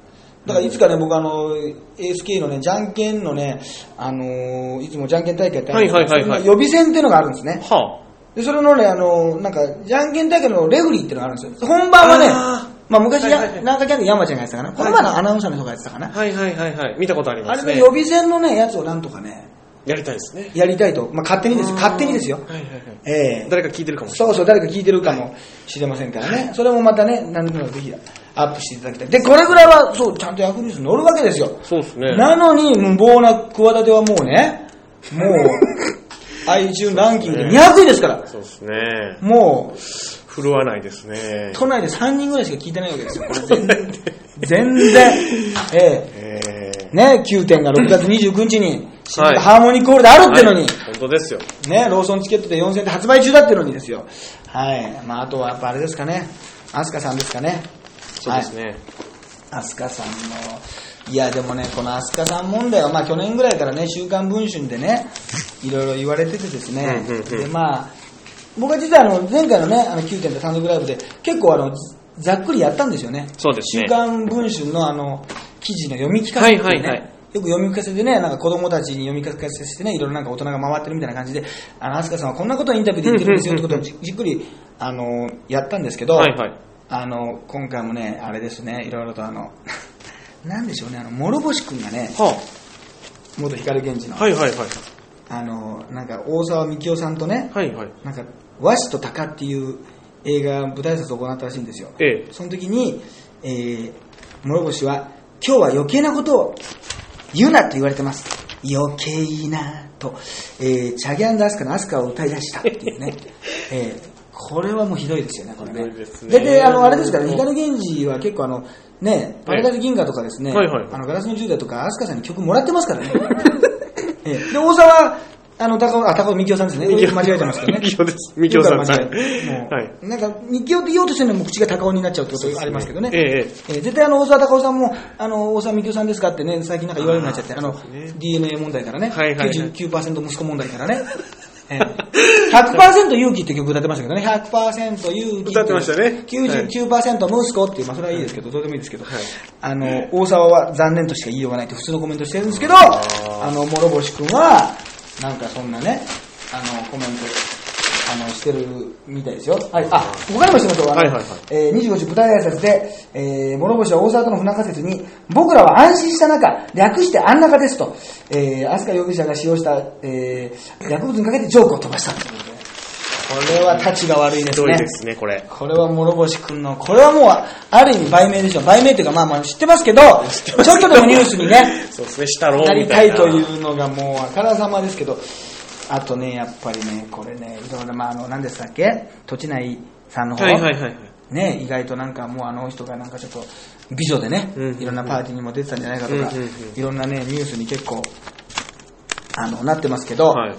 だからいつかね、僕あの、ASK のね、じゃんけんのね、あのいつもじゃんけん大会やってあるんですけどはいはいはいはい予備戦っていうのがあるんですね。はで、それのね、あの、なんか、じゃんけん大会のレフリーっていうのがあるんですよ。本番はね、あまあ昔や、はいはいはいなんかキャンで山ちゃんがやってたかな。この前のアナウンサーの人がやってたかな。あ。はいはいはいはい。見たことありあますね。れの予備戦のね、やつをなんとかね、やりたいですね。やりたいと。まあ勝手にですよ。勝手にですよ。はいはいはい。ええ誰か聞いてるかもしれそうそう、誰か聞いてるかもしれませんからね。それもまたね、何でもぜひアップしていただきたい。で、これぐらいは、そう、ちゃんとヤフーニュースに載るわけですよ。そうですね。なのに、無謀な企てはもうね、もう、iTunes ランキングで200位ですから。そうですね。もう、振るわないですね。都内で3人ぐらいしか聞いてないわけですよ。全然。えええね、9点が6月29日に、新はいハーモニーコールであるってのに、はい本当ですよ。ね、ローソンチケットで4000円で発売中だってのにですよ。はい。まあ、あとはやっぱあれですかね。アスカさんですかね。そうですね。アスカさんの、いやでもね、このアスカさん問題は、まあ去年ぐらいからね、週刊文春でね、いろいろ言われててですね、うんうんうんでまあ、僕は実はあの前回のね、あの9点で単独ライブで、結構あの、ざっくりやったんですよね。そうですね週刊文春のあの、記事の読み聞かせっていうね、はいはいはいよく読み聞かせてね、なんか子供たちに読み聞かせしてね、いろいろなんか大人が回ってるみたいな感じで、あの、アスカさんはこんなことをインタビューで言ってるんですよってことをじじっくり、あの、やったんですけど、はいはい。あの、今回もね、あれですね、いろいろとあの、なんでしょうね、あの、諸星くんがね、は元光源氏の、あ。はいはいはい。あの、なんか大沢幹夫さんとね、はいはい。なんか和紙と鷹っていう映画舞台挨拶を行ったらしいんですよ。ええ。その時に、えー、諸星は、今日は余計なことを言うなって言われてます。余計なと、えー、チャギアンダアスカのアスカを歌い出したっていうね。えーこれはもうひどいですよね、これね。ひどいですね。でで、あの、あれですから光源氏は結構あの、ね、パラダイス銀河とかですね、はいはい。あの、ガラスの10代とか、アスカさんに曲もらってますからね。ええ。で、大沢、あの、高尾、あ、高尾みきおさんですね。間違えてますけどね。みきおです。みきおさん間違えはい。なんか、みきおって言おうとしてるのも口が高尾になっちゃうってことありますけどね。えええ絶対あの、大沢たかおさんも、あの、大沢みきおさんですかってね、最近なんか言われるようになっちゃって、あの、DNA 問題からね、はいはいはい。99%息子問題からね。えー100%勇気って曲歌ってましたけどね、100%勇気歌ってましたね。99%息子っていう、まあそれはいいですけど、どうでもいいですけど、はい。あの、大沢は残念としか言いようがないって普通のコメントしてるんですけど、ああの、諸星君は、なんかそんなね、あの、コメント、あの、してるみたいですよ。はい。あ、他にもしてみましょう。あのはいはいはいえー25時舞台挨拶で、えー、諸星は大沢との不仲説に、僕らは安心した中、略して安中ですと、えー、飛鳥容疑者が使用した、えー、薬物にかけてジョークを飛ばしたということで、これは立ちが悪いひですね。どいですね、これ。これは諸星君の、これはもう、ある意味売名でしょ。売名っていうか、まあまあ知ってますけど、ちょっとでもニュースにね、そうですね、したろうなりみたいな。たいというのがもうあからさまですけど、あとね、やっぱりね、これね、いろいろ、まあ、あの、何ですかっけ？土地内さんの方、はいはいはいはい。ね、意外となんかもうあの人がなんかちょっと美女でね、うんうんうんいろんなパーティーにも出てたんじゃないかとか、うんうんうんいろんなね、ニュースに結構、あの、なってますけど、はい。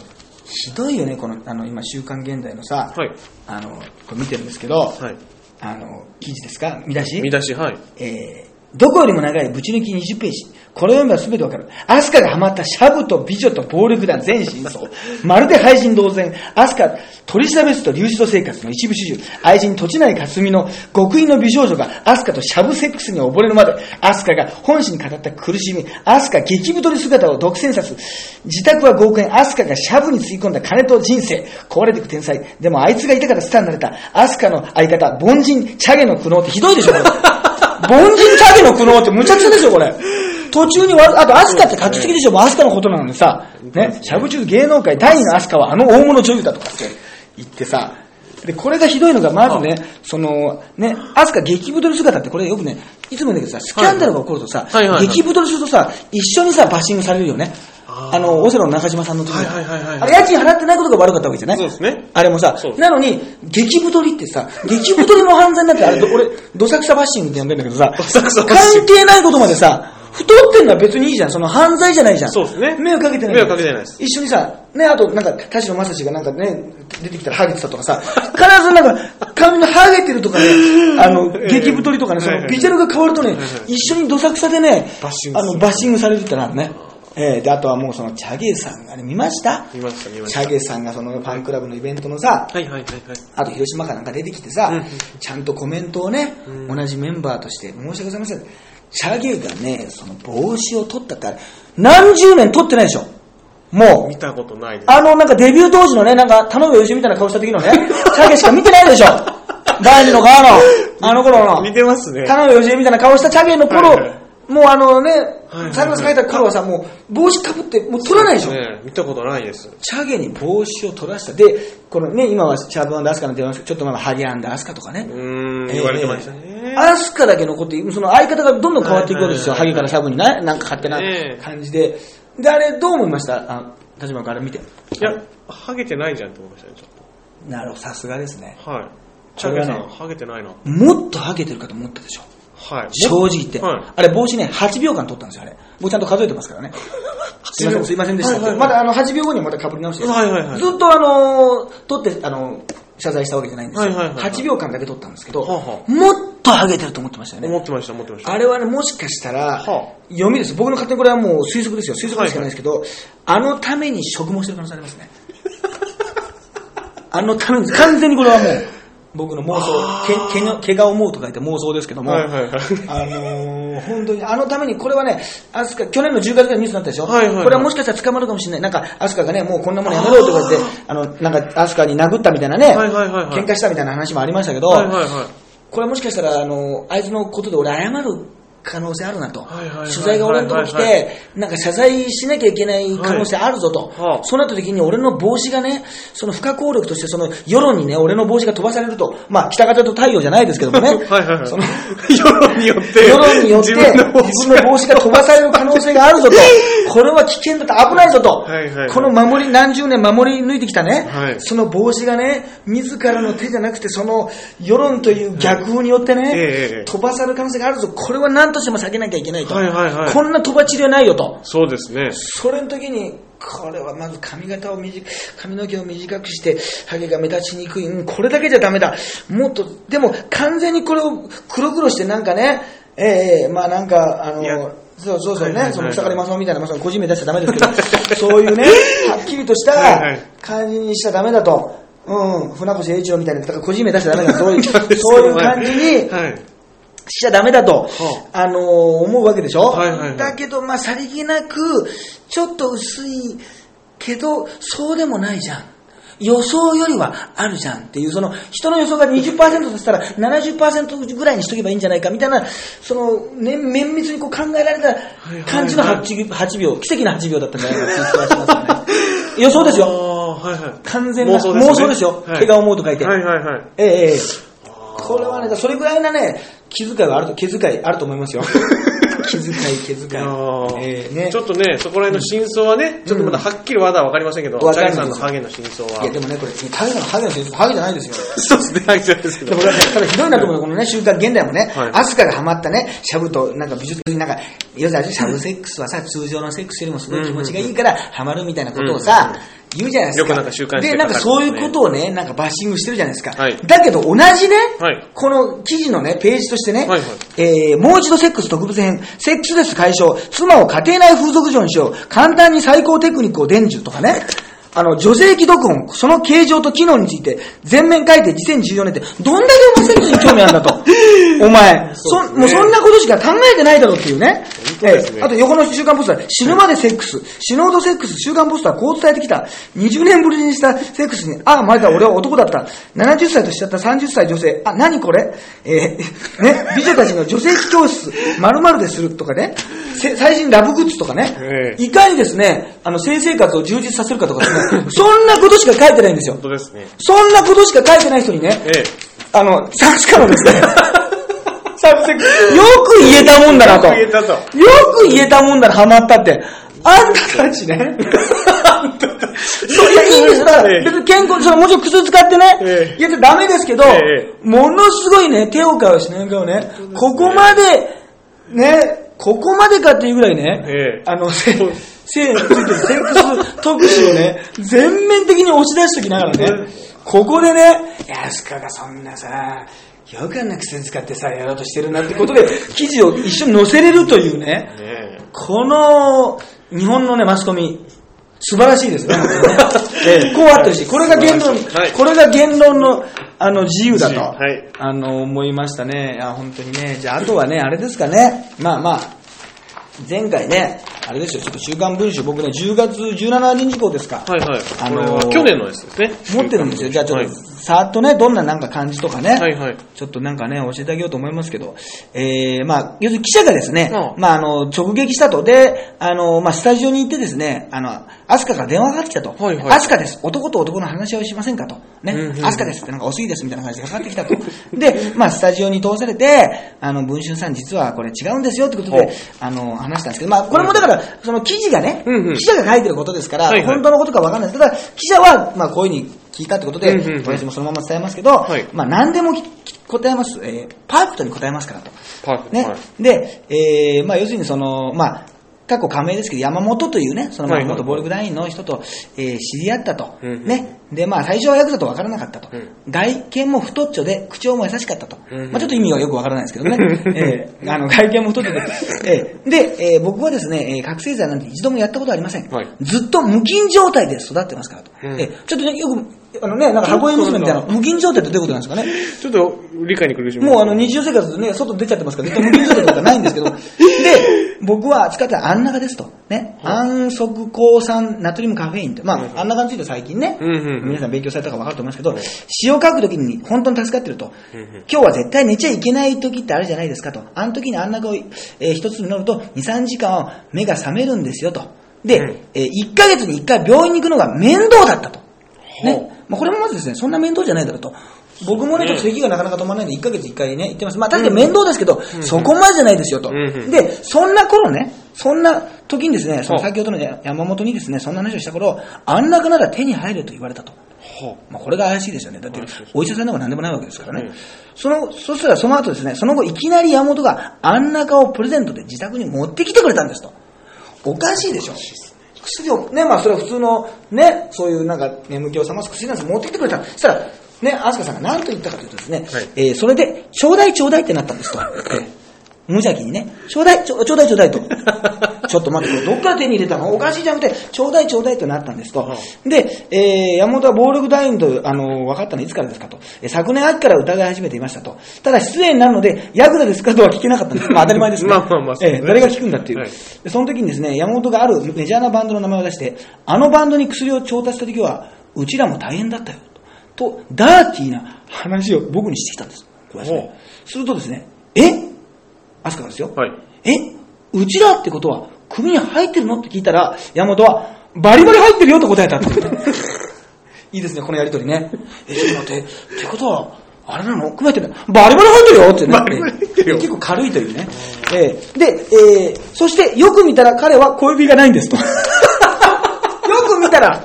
ひどいよね、この、あの、今、週刊現代のさ、はい。あの、これ見てるんですけど、はい。あの、記事ですか？見出し？見出し、はい。えーどこよりも長いぶち抜き20ページ。これを読めば全てわかる。アスカがハマったシャブと美女と暴力団全真相。まるで廃人同然。アスカ、取り調べ室と流出生活の一部始終。愛人土地内かすみの極意の美少女がアスカとシャブセックスに溺れるまで。アスカが本心に語った苦しみ。アスカ激太り姿を独占殺。自宅は5億円。アスカがシャブにつぎ込んだ金と人生。壊れていく天才。でもあいつがいたからスターになれた。アスカの相方、凡人、チャゲの苦悩ってひどいでしょ、凡人チャゲの苦悩ってむちゃくちゃでしょ、これ。途中にわ、あと、アスカって書きすぎでしょ、もうアスカのことなのにさ、ね、しゃぶ中芸能界第二のアスカはあの大物女優だとかって言ってさ、で、これがひどいのが、まずね、その、ね、アスカ激太り姿ってこれよくね、いつも言うんだけどさ、スキャンダルが起こるとさ、激太りするとさ、一緒にさ、バッシングされるよね。あの、オセロの中島さんの時に。はいはいはいはい。あれ、家賃払ってないことが悪かったわけじゃない。そうですね。あれもさなのに、激太りってさ、激太りも犯罪になって、あれ、ど俺、どさくさバッシングって呼んでんだけどさ、関係ないことまでさ、太ってんのは別にいいじゃん。その犯罪じゃないじゃん。そうですね。迷惑かけてない。迷惑かけてないです。一緒にさ、ね、あとなんか、田代正史がなんかね、出てきたらハゲてたとかさ、必ずなんか、髪のハゲてるとかね、あの、ええ激太りとかね、そのビジュアルが変わるとね一緒にどさくさでねバッシン、グあの、バッシングされるってなるね。ええで、あとはもうその、チャゲさんがね、見ました？見ました、見ました。チャゲさんがそのファンクラブのイベントのさ、はいはいはいはい。あと広島かなんか出てきてさ、うんちゃんとコメントをね、うん同じメンバーとして申し訳ございません。チャゲがね、その帽子を取ったって何十年取ってないでしょ。もう見。たことないです。あの、なんかデビュー当時のね、なんか、頼むよしみたいな顔した時のね、チャゲしか見てないでしょ。第二の側の、あの頃の。似てますね。頼むよしみたいな顔したチャゲの頃、はいはいもうあのねサングラスかけた頃はさ、もう帽子かぶって、もう取らないでしょ。ね見たことないです。チャゲに帽子を取らした。で、このね、今はシャープアンダーアスカなんて言いますけど、ちょっと前はハゲアンダーアスカとかねう。ーん、言われてましたね。アスカだけ残って、その相方がどんどん変わっていくわけですよ。ハゲからシャブにね、なんか勝手なええ感じで。で、あれどう思いました？あ立場から見て。いや、ハゲてないじゃんって思いましたね、ちょっなるほど、さすがですね。と。はい。チャゲさん、ハゲてないな。もっとハゲてるかと思ったでしょ。はい。正直言って。はい。あれ帽子ね、8秒間取ったんですよ、あれ。僕ちゃんと数えてますからね。すいません、すいませんでしたって。はいはいまだあの、8秒後にまた被り直して。はいはいはいずっとあのー、取って、あのー、謝罪したわけじゃないんですよ。はいはいはいはい8秒間だけ取ったんですけど、はあはもっとハゲてると思ってましたよね。思ってました、思ってました。あれはね、もしかしたら、はあ読みです。僕の勝手にこれはもう推測ですよ。推測でしかないですけど、あのために植毛してる可能性ありますね。あのために、完全にこれはもう、僕の妄想、け毛の毛が思うと書いて妄想ですけども、はいはいはい。あのー、本当に、あのために、これはね、アスカ、去年の10月ぐらいニュースになったでしょ、はいはいはいこれはもしかしたら捕まるかもしれない。なんか、アスカがね、もうこんなものやめろとか言って、あの、なんか、アスカに殴ったみたいなね、はいはいはいはい喧嘩したみたいな話もありましたけど、はいはいはい。これはもしかしたら、あの、あいつのことで俺謝る可能性あるなと。取材が俺のとこ来て、なんか謝罪しなきゃいけない可能性あるぞと。はあそうなった時に俺の帽子がね、その不可抗力としてその世論にね、俺の帽子が飛ばされると、まあ北方と太陽じゃないですけどもね。はいはいはい。その世論によって。世論によって自分の帽子が飛ばされる可能性があるぞと。これは危険だと危ないぞと。はいはいはいこの守り、何十年守り抜いてきたね、はいその帽子がね、自らの手じゃなくて、その世論という逆風によってね、飛ばされる可能性があるぞ。これは何としても避けなきゃいけないと。はいはいはいこんな飛ばちりはないよと。そうですね。それの時に、これはまず髪型を短髪の毛を短くして、ハゲが目立ちにくい。うんこれだけじゃダメだ。もっと、でも完全にこれを黒々してなんかね、ええまあなんか、あの、そうそうそうね、はいはいはいその草刈正雄みたいな、まあ、個人名出しちゃダメですけど、そういうね、はっきりとした感じにしちゃダメだと。うん、船越英一郎みたいな、だから個人名出しちゃダメだ。そう そういう感じに、はい。しちゃダメだと、あのー思うわけでしょ、はいはいはいだけど、まあ、さりげなく、ちょっと薄いけど、そうでもないじゃん。予想よりはあるじゃんっていう、その人の予想が20%としたら70%ぐらいにしとけばいいんじゃないかみたいな、その、ね、綿密にこう考えられた感じの 8, 8秒、奇跡の8秒だったんじゃないかって気がしますよね。予想ですよ。はいはい。完全な妄想ですねよ。はい毛が思うと書いて。はいはいはい。ええええこれはね、それぐらいなね、気遣いはあると、気遣いあると思いますよ。気遣い、気遣い。え。ちょっとね、そこら辺の真相はね、ちょっとまだはっきりまだわかりませんけど、チャさんのハゲの真相は。いや、でもね、これ、ハゲの、ハゲの先生、ハゲじゃないですよ。そうですね、ハゲじゃないですけど。ただひどいなと思うこのね、週刊現代もね、はいアスカがハマったね、シャブと、なんか美術になんか、要するにシャブセックスはさ、通常のセックスよりもすごい気持ちがいいから、ハマるみたいなことをさ、言うじゃないですか。よくなんか週刊誌で、でなんかそういうことをね、なんかバッシングしてるじゃないですか。はい。だけど同じね、はい。この記事のね、ページとしてね、はいはい。えーもう一度セックス特別編、セックスレス解消、妻を家庭内風俗嬢にしよう、簡単に最高テクニックを伝授とかね、あの、女性器読音、その形状と機能について全面改定2014年って、どんだけお前セックスに興味あるんだと。お前、そね。もうそんなことしか考えてないだろうっていうね。ね。ええ。あと横の週刊ポスター、死ぬまでセックス、死ぬほどセックス、週刊ポスターこう伝えてきた。20年ぶりにしたセックスに、ああ、まだ俺は男だった。70歳としちゃった30歳女性、あ、何これ？えーね、美女たちの女性器教室、〇〇でするとかね、せ最新ラブグッズとかね、ええ。いかにですね、あの、性生活を充実させるかとかですね、そんなことしか書いてないんですよ本。当ですね。そんなことしか書いてない人にね、ええ。あの、確かのですね、よく言えたもんだなと。よく言えたとよく言えたもんだな、ハマったって。あんたたちね。そういや、いいんですよ。だから、ええ別に健康、そのもちろん薬使ってね、ええやっちゃダメですけど、えものすごいね、手を変えしないかをね、ここまで、ね、ここまでかっていうぐらいね、ええあの、せ性についてるセックス特集をね、全面的に押し出しときながらね、ここでね、いや、スカがそんなさ、よくあんな薬使ってさ、やろうとしてるなってことで、記事を一緒に載せれるというね。この日本のね、マスコミ、素晴らしいですね。こうあってるし、これが言論、はいこれが言論のあの自由だと、はいあの思いましたね。いや、本当にね。じゃあ、あとはね、あれですかね。まあまあ、前回ね、あれですよ、ちょっと週刊文春、僕ね、10月17日以降ですか。はいはい。あのー去年のやつですね。持ってるんですよ。じゃあちょっと、はいさーっとね、どんななんか感じとかね、はいはい。ちょっとなんかね、教えてあげようと思いますけど、えー、まあ、要するに記者がですね、うんまあ、あの、直撃したと。で、あの、まあ、スタジオに行ってですね、あの、アスカから電話がかかってきたと。はいはいアスカです。男と男の話をしませんかと。ね、うんうんうんアスカですってなんかおすぎですみたいな感じでかかってきたと。で、まあ、スタジオに通されて、あの、文春さん実はこれ違うんですよってことで、あの、話したんですけど、まあ、これもだから、その記事がね、うんうん記者が書いてることですから、はいはい本当のことかわかんないですけど、ただ記者は、まあ、こういうふうに聞いたってことで、うんうんうん私もそのまま伝えますけど、はいまあ、何でもき答えます、えーパーフェクトに答えますからと。パーフェクトね。はいで、えーまあ、要するにその、まあ、過去加盟ですけど、山本というね、その元暴力団員の人と、えー知り合ったと。うんうんね。で、まあ、最初はヤクザと分からなかったと。うん外見も太っちょで、口調も優しかったと。うんうんまあ、ちょっと意味はよく分からないですけどね。えーあの、外見も太っちょで。えーで、えー僕はですね、えー覚醒剤なんて一度もやったことありません。はいずっと無菌状態で育ってますからと。うんえーちょっとね、よく、あのね、なんか箱絵娘みたいな、無菌状態ってどういうことなんですかね。ちょっと理解に苦しみますもうあの日常生活でね、外出ちゃってますから、絶対無菌状態とかないんですけど、で、僕は扱ったアンナカですと。ね。安息抗酸ナトリウムカフェインって。まあ、アンナカについて最近ね、皆さん勉強されたか分かると思いますけど、詩を書くときに本当に助かってると。今日は絶対寝ちゃいけない時ってあるじゃないですかと。あの時にアンナカを、えー一つ飲むと2、3時間は目が覚めるんですよと。で、うんえー1ヶ月に1回病院に行くのが面倒だったと。ほね。まあ、これもまずですね、そんな面倒じゃないだろうと。僕もね、ちょっと咳がなかなか止まらないんで、1ヶ月1回ね、行ってます。まあ、確かに面倒ですけど、そこまでじゃないですよと。うんうんで、そんな頃ね、そんな時にですね、その先ほどの山本にですね、そんな話をした頃、あん中なら手に入ると言われたと。はまあ、これが怪しいですよね。だってお医者さんでも何でもないわけですからねうん。その、そしたらその後ですね、その後いきなり山本があん中をプレゼントで自宅に持ってきてくれたんですと。おかしいでしょ。薬を、ね、まあそれは普通の、ね、そういうなんか眠気を覚ます薬なんです持ってきてくれた。そしたら、ね、アスカさんが何と言ったかというとですね、はいえーそれで、ちょうだいちょうだいってなったんですと。えー無邪気にね、ちょうだい、ちょちょうだいちょうだいと。ちょっと待って、これどっから手に入れたの？おかしいじゃなくて、ちょうだいちょうだいとなったんですとは。で、えー山本は暴力団員と、あの、分かったのいつからですかと。えー昨年秋から疑い始めていましたと。ただ失礼になるので、ヤクザですかとは聞けなかったんです。まあ当たり前ですね。まあまあまあねえー誰が聞くんだっていう。はいでその時にですね、山本があるメジャーなバンドの名前を出して、あのバンドに薬を調達した時は、うちらも大変だったよ。と、とダーティーな話を僕にしてきたんです。これですするとですね、え？アスカですよ。はい。え？うちらってことは、組に入ってるの？って聞いたら、山本は、バリバリ入ってるよと答えたって。いいですね、このやりとりね。え、ちょっと待って、ってことは、あれなの？組入ってるバリバリ入ってるよってね。バリバリ入ってるよえ結構軽いというね。えーで、えーそしてよく見たら彼は小指がないんですと。よく見たら、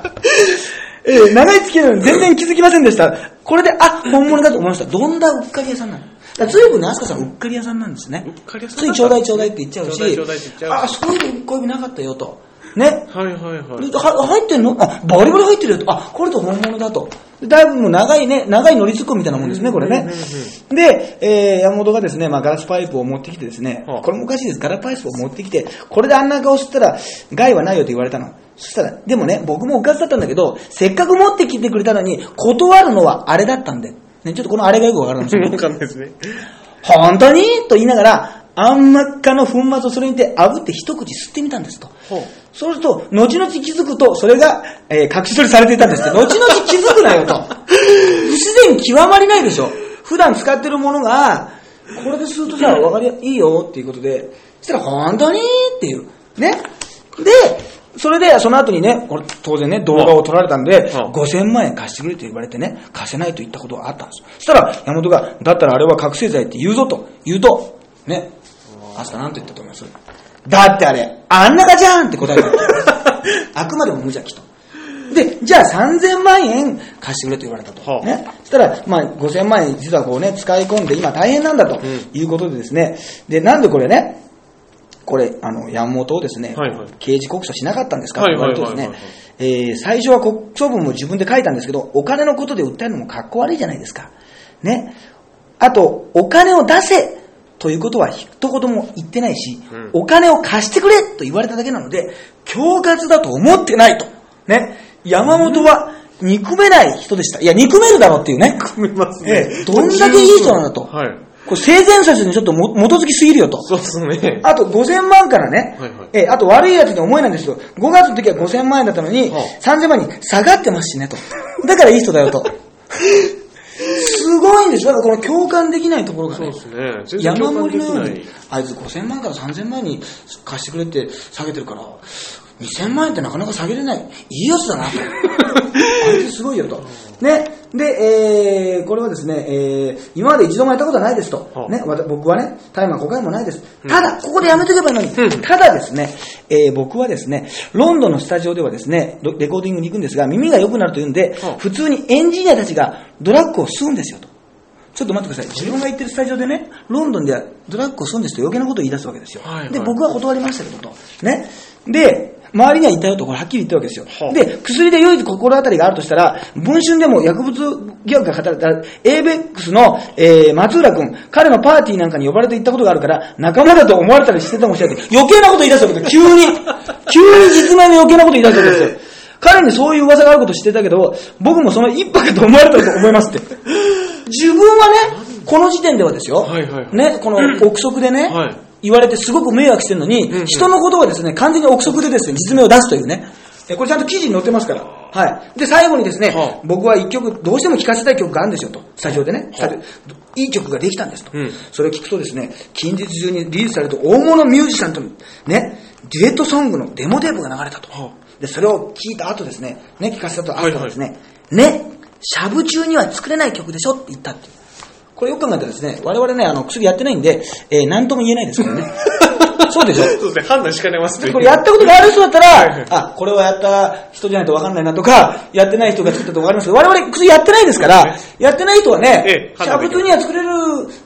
えー長い付き合いなのに全然気づきませんでした。これで、あ、本物だと思いました。どんなうっかり屋さんなの？だから随分ね、アスカさんうっかり屋さんなんですね。うっかり屋さんついちょうだいちょうだいって言っちゃうし、ちょうだいちょうだいって言っちゃうあ、そういう小指なかったよと。ね。はいはいはい。では入ってんの？あ、バリバリ入ってるよと。あ、これと本物だと。だいぶもう長いね、長い乗りツッコミみたいなもんですね、これね。で、えー、山本がですね、まあガラスパイプを持ってきてですね、はあこれもおかしいです。ガラスパイプを持ってきて、これであんな顔したら害はないよと言われたの。そしたら、でもね、僕もおかずだったんだけど、せっかく持ってきてくれたのに、断るのはあれだったんで。ね、ちょっとこのあれがよくわからないんですよ。わかんないですね。本当に？と言いながら、あんまっかの粉末をそれにて炙って一口吸ってみたんですと。そうすると、後々気づくと、それが、えー隠し撮りされていたんですって。後々気づくなよと。不自然極まりないでしょ。普段使ってるものが、これで吸うとさ、わかりや、いいよっていうことで、そしたら本当に？っていう。ね。で、それで、その後にね、これ当然ね、動画を撮られたんで、うん5000万円貸してくれと言われてね、貸せないと言ったことがあったんですよ。そしたら、山本が、だったらあれは覚醒剤って言うぞと言うと、ね、明日なんて言ったと思いますだってあれ、あんなかじゃんって答えた。あくまでも無邪気と。で、じゃあ3000万円貸してくれと言われたと。はあね。そしたら、まあ5000万円実はこうね、使い込んで今大変なんだということでですね、で、なんでこれね、これ、あの、山本をですね、はいはい刑事告訴しなかったんですか？とはい言われるとでね、えー最初は告訴文も自分で書いたんですけど、お金のことで訴えるのもかっこ悪いじゃないですか。ね。あと、お金を出せということは一言も言ってないし、うんお金を貸してくれと言われただけなので、恐喝だと思ってないと。ね。山本は憎めない人でした。いや、憎めるだろうっていうね。組みますね。ええどんだけいい人なんだと。はい。これ性善説にちょっとも基づきすぎるよと。そうですね。あと5000万からね、はいはいえーあと悪いやつに思えないんですけど、5月の時は5000万円だったのに、は3000万に下がってますしねと。だからいい人だよと。すごいんですよ。だからこの共感できないところがねね。山盛りのようにあいつ5000万から3000万に貸してくれって下げてるから、2000万円ってなかなか下げれない。いいやつだなと。あいつすごいよと。ね。で、えー、これはですね、えー、今まで一度もやったことはないですと。はあね、僕はね、タイマー5回もないです。ただ、ここでやめとけばいいのに、うんただですね、えー僕はですね、ロンドンのスタジオではですね、ロレコーディングに行くんですが、耳が良くなるというんではあ、普通にエンジニアたちがドラッグを吸うんですよと。ちょっと待ってください。自分が行ってるスタジオでね、ロンドンではドラッグを吸うんですと余計なことを言い出すわけですよ。はいはいで、僕は断りましたけどと。ね。で、周りには言ったよと、これはっきり言ったわけですよ。はあで、薬で唯一心当たりがあるとしたら、文春でも薬物疑惑が語られた、ABEX の、えー、松浦君、彼のパーティーなんかに呼ばれて行ったことがあるから、仲間だと思われたりしてたかもしれないって、余計なこと言い出すわけですよ。急に。急に実名の余計なこと言い出すわけですよ。彼にそういう噂があること知ってたけど、僕もその一派かと思われたと思いますって。自分はね、この時点ではですよ。はいはいはいね、この憶測でね、はい言われてすごく迷惑してるのに、うんうん人のことはですね、完全に憶測でですね、実名を出すというね。えこれちゃんと記事に載ってますから。はい。で、最後にですね、はあ僕は一曲、どうしても聴かせたい曲があるんですよと。スタジオでね。はあいい曲ができたんですと。うんそれを聞くとですね、近日中にリリースされると大物ミュージシャンとのね、デュエットソングのデモテープが流れたと。はで、それを聞いた後ですね、ね、聞かせた後後ですね、ね、しゃぶ中には作れない曲でしょって言ったっていう。これよく考えたらですね、我々ね、あの、薬やってないんで、えー、なんとも言えないですからね。そうでしょ？そうですね、判断しかねますね。これやったことがある人だったはいはいら、あ、これはやった人じゃないと分かんないなとか、やってない人が作ったと分かりますけど、我々薬やってないですから、やってない人はえねえ、シャブ通には作れる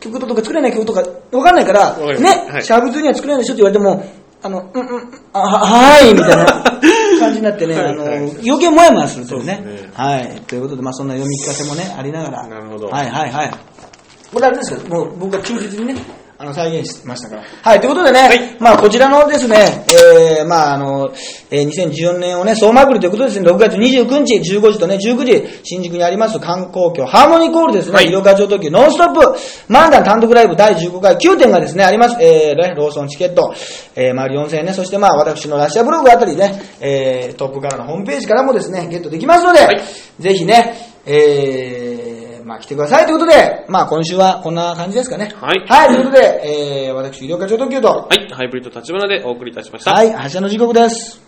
曲とか作れない曲とか分かんないからわかねは、いシャブ通には作れないでしょって言われても、あの、うんうん、あははーい、みたいな 感じになってね、あの、はいはい余計もやもやするというねね。はい。ということで、まあそんな読み聞かせもね、ありながら。なるほどはいはいはい。これあれですかもう僕が忠実にね、あの、再現しましたから。はい、ということでね、い。まあ、こちらのですね、えー、まあ、あの、えー、2014年をね、総まくりということですね、6月29日、15時とね、19時、新宿にあります観光協ハーモニーコールですね、はい。医療課長特急ノンストップ、漫談単独ライブ第15回9点がですね、あります、えー、ねローソンチケット、えー、丸4000円ね、そしてまあ、私のラッシャーブログあたりね、えー、トップからのホームページからもですね、ゲットできますので、い。ぜひね、えー、まあ、来てくださいということで、まあ、今週はこんな感じですかね。はいはい、ということで、えー、私、医療課長特急と、はい、ハイブリッド立花でお送りいたしました。はい、発車の時刻です。